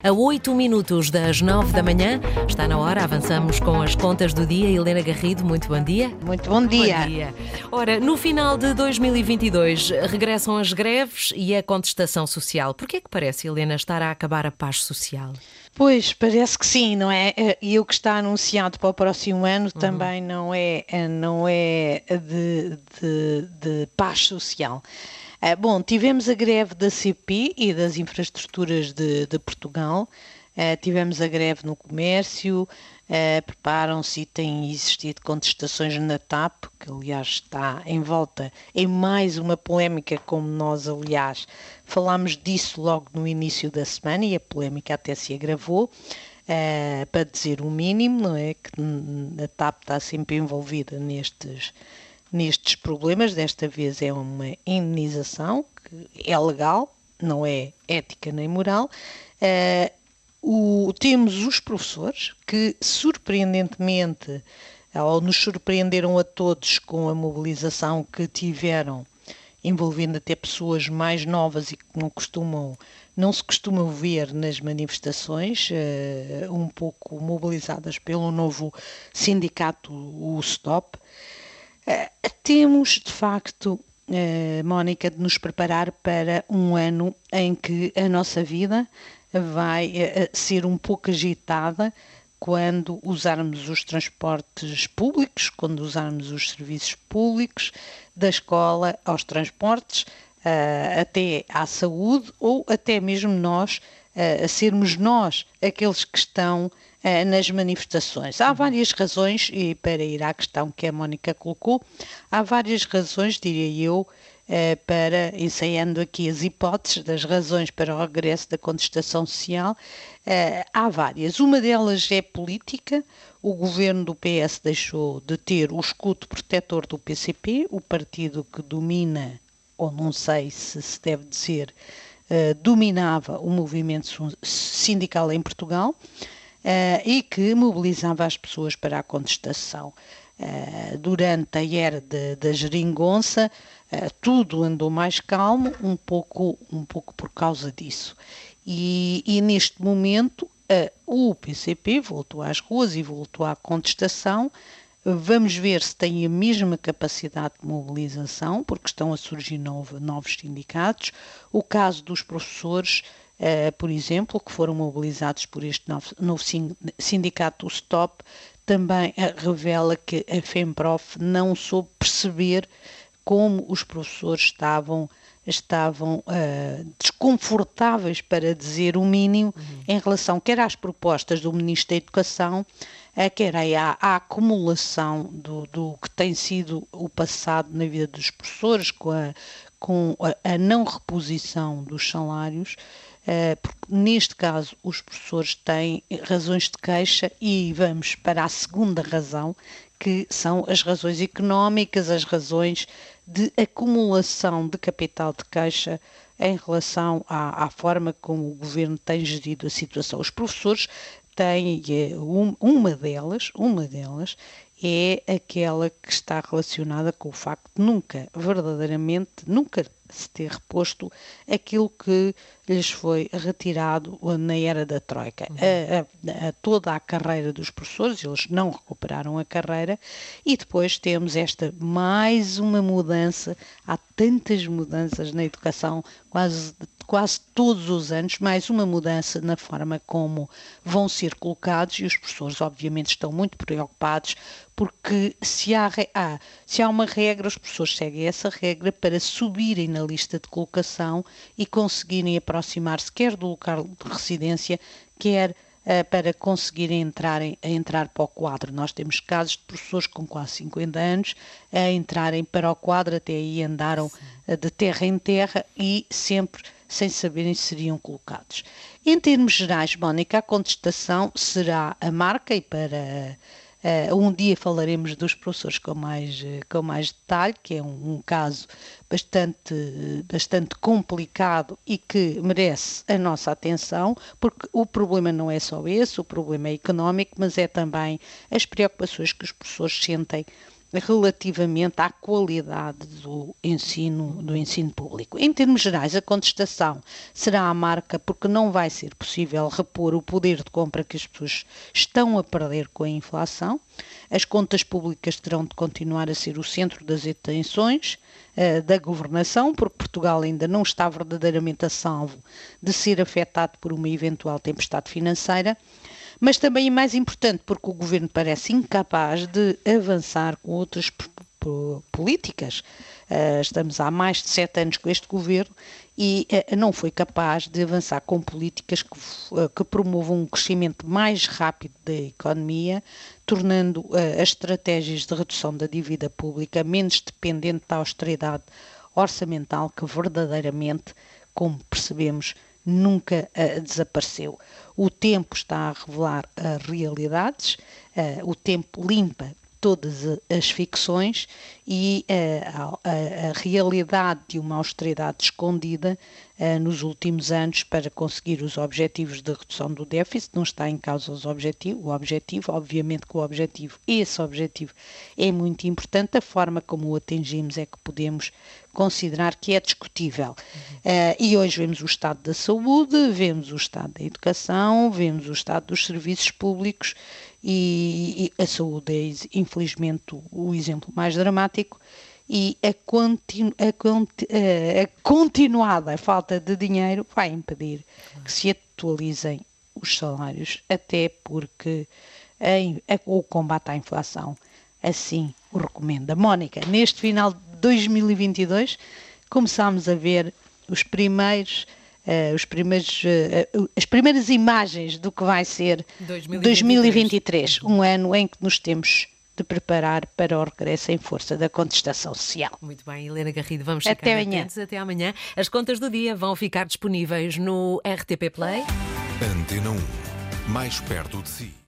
A 8 minutos das 9 da manhã, está na hora, avançamos com as contas do dia. Helena Garrido, muito bom dia. Muito bom dia. Bom dia. Ora, no final de 2022 regressam as greves e a contestação social. Por que é que parece, Helena, estar a acabar a paz social? Pois, parece que sim, não é? E o que está anunciado para o próximo ano uhum. também não é, não é de, de, de paz social. Uh, bom, tivemos a greve da CP e das infraestruturas de, de Portugal, uh, tivemos a greve no comércio, uh, preparam-se e têm existido contestações na TAP, que aliás está em volta em mais uma polémica, como nós, aliás, falámos disso logo no início da semana e a polémica até se agravou. Para dizer o mínimo, não é? Que a TAP está sempre envolvida nestes, nestes problemas. Desta vez é uma indenização que é legal, não é ética nem moral. Uh, o, temos os professores que, surpreendentemente, ou nos surpreenderam a todos com a mobilização que tiveram, envolvendo até pessoas mais novas e que não costumam não se costumam ver nas manifestações, uh, um pouco mobilizadas pelo novo sindicato, o STOP, temos, de facto, uh, Mónica, de nos preparar para um ano em que a nossa vida vai uh, ser um pouco agitada quando usarmos os transportes públicos, quando usarmos os serviços públicos, da escola aos transportes, até à saúde, ou até mesmo nós, uh, sermos nós aqueles que estão nas manifestações. Há várias razões, e para ir à questão que a Mónica colocou, há várias razões, diria eu, para, ensaiando aqui as hipóteses das razões para o regresso da contestação social, há várias. Uma delas é política. O governo do PS deixou de ter o escudo protetor do PCP, o partido que domina, ou não sei se se deve dizer, dominava o movimento sindical em Portugal uh, e que mobilizava as pessoas para a contestação. Uh, durante a era da geringonça, tudo andou mais calmo, um pouco, um pouco por causa disso. E, e neste momento, o PCP voltou às ruas e voltou à contestação. Vamos ver se tem a mesma capacidade de mobilização, porque estão a surgir novo, novos sindicatos. O caso dos professores uh, por exemplo, que foram mobilizados por este novo, novo sindicato, o STOP, também uh, revela que a FEMPROF não soube perceber como os professores estavam estavam uh, desconfortáveis, para dizer o mínimo, uhum. em relação quer às propostas do Ministro da Educação, uh, quer à, à acumulação do, do, que tem sido o passado na vida dos professores, com a, com a, a não reposição dos salários, eh, porque neste caso os professores têm razões de queixa e vamos para a segunda razão, que são as razões económicas, as razões de acumulação de capital de queixa em relação à, à forma como o governo tem gerido a situação. Os professores têm eh, uma delas, uma delas é aquela que está relacionada com o facto de nunca, verdadeiramente, nunca se ter reposto aquilo que lhes foi retirado na era da Troika. Uhum. A, a, a, toda a carreira dos professores, eles não recuperaram a carreira, e depois temos esta mais uma mudança, há tantas mudanças na educação, quase, quase todos os anos, mais uma mudança na forma como vão ser colocados, e os professores, obviamente, estão muito preocupados, porque se há, ah, se há uma regra, os professores seguem essa regra para subirem na lista de colocação e conseguirem aproximar aproximar-se quer do local de residência, quer uh, para conseguirem entrarem, a entrar para o quadro. Nós temos casos de professores com quase 50 anos a entrarem para o quadro, até aí andaram uh, de terra em terra e sempre sem saberem se seriam colocados. Em termos gerais, Mónica, a contestação será a marca e para um dia falaremos dos professores com mais, uh, com mais detalhe, que é um, um caso bastante, uh, bastante complicado e que merece a nossa atenção, porque o problema não é só esse, o problema é económico, mas é também as preocupações que os professores sentem relativamente à qualidade do ensino, do ensino público. Em termos gerais, a contestação será a marca porque não vai ser possível repor o poder de compra que as pessoas estão a perder com a inflação. As contas públicas terão de continuar a ser o centro das atenções uh, da governação, porque Portugal ainda não está verdadeiramente a salvo de ser afetado por uma eventual tempestade financeira mas também é mais importante porque o governo parece incapaz de avançar com outras políticas. Uh, estamos há mais de sete anos com este governo e uh, não foi capaz de avançar com políticas que, uh, que promovam um crescimento mais rápido da economia, tornando as estratégias de redução da dívida pública menos dependente da austeridade orçamental que verdadeiramente, como percebemos, nunca uh, desapareceu. O tempo está a revelar uh, realidades, uh, o tempo limpa todas as ficções e a, a, a, realidade de uma austeridade escondida nos últimos anos para conseguir os objetivos de redução do déficit, não está em causa os objetivos, o objetivo, obviamente que o objetivo, esse objetivo é muito importante, a forma como o atingimos é que podemos considerar que é discutível. Uhum. Uh, e hoje vemos o estado da saúde, vemos o estado da educação, vemos o estado dos serviços públicos e, e a saúde é, infelizmente, o, exemplo mais dramático e a, continu, a, a, continuada falta de dinheiro vai impedir que se atualizem os salários, até porque em, o combate à inflação assim o recomenda. Mónica, neste final de 2022 começámos a ver os primeiros Uh, os primeiros, uh, as primeiras imagens do que vai ser 2023. 2023, um ano em que nos temos de preparar para o regresso em força da contestação social. Muito bem, Helena Garrido, vamos ficar até amanhã. atentos até amanhã. As contas do dia vão ficar disponíveis no RTP Play. Antena 1, mais perto de si.